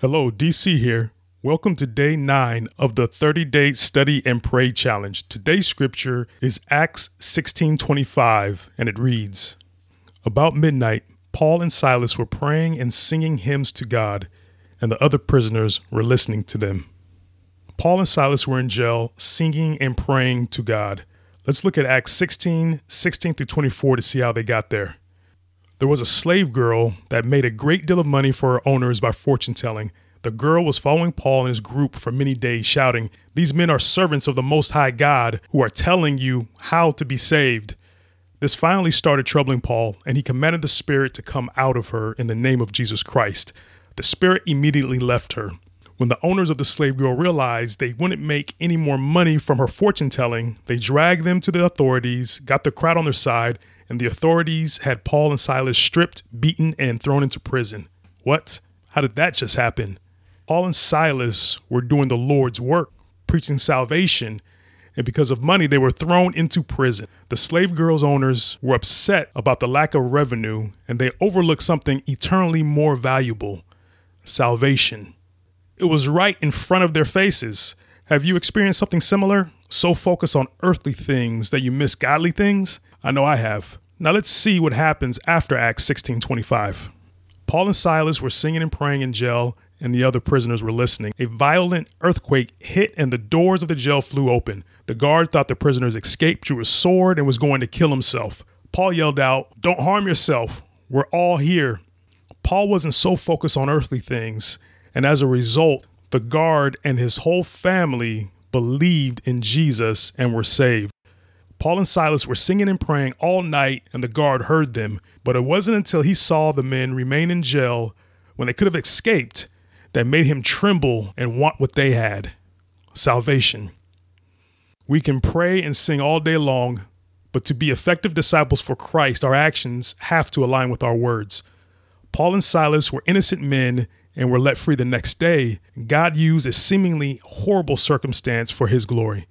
Hello, DC here. Welcome to day nine of the 30 day study and pray challenge. Today's scripture is Acts 16:25, and it reads: About midnight, Paul and Silas were praying and singing hymns to God, and the other prisoners were listening to them. Paul and Silas were in jail singing and praying to God. Let's look at Acts 16, 16 through 24 to see how they got there. There was a slave girl that made a great deal of money for her owners by fortune telling. The girl was following Paul and his group for many days, shouting, These men are servants of the Most High God who are telling you how to be saved. This finally started troubling Paul, and he commanded the spirit to come out of her in the name of Jesus Christ. The spirit immediately left her. When the owners of the slave girl realized they wouldn't make any more money from her fortune telling, they dragged them to the authorities, got the crowd on their side, and the authorities had Paul and Silas stripped, beaten, and thrown into prison. What? How did that just happen? Paul and Silas were doing the Lord's work, preaching salvation, and because of money, they were thrown into prison. The slave girl's owners were upset about the lack of revenue, and they overlooked something eternally more valuable salvation. It was right in front of their faces. Have you experienced something similar? So focused on earthly things that you miss godly things? I know I have. Now let's see what happens after Acts 16:25. Paul and Silas were singing and praying in jail, and the other prisoners were listening. A violent earthquake hit, and the doors of the jail flew open. The guard thought the prisoners escaped, drew a sword, and was going to kill himself. Paul yelled out, Don't harm yourself. We're all here. Paul wasn't so focused on earthly things, and as a result, the guard and his whole family believed in Jesus and were saved. Paul and Silas were singing and praying all night, and the guard heard them. But it wasn't until he saw the men remain in jail when they could have escaped that made him tremble and want what they had salvation. We can pray and sing all day long, but to be effective disciples for Christ, our actions have to align with our words. Paul and Silas were innocent men and were let free the next day. God used a seemingly horrible circumstance for his glory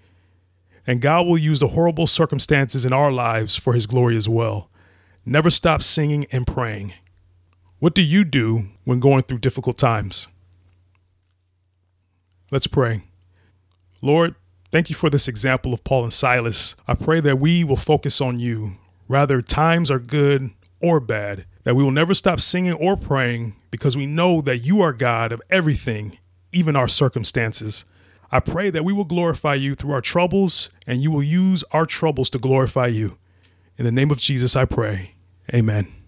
and God will use the horrible circumstances in our lives for His glory as well. Never stop singing and praying. What do you do when going through difficult times? Let's pray. Lord, thank you for this example of Paul and Silas. I pray that we will focus on you. Rather, times are good or bad, that we will never stop singing or praying because we know that you are God of everything, even our circumstances. I pray that we will glorify you through our troubles and you will use our troubles to glorify you. In the name of Jesus, I pray. Amen.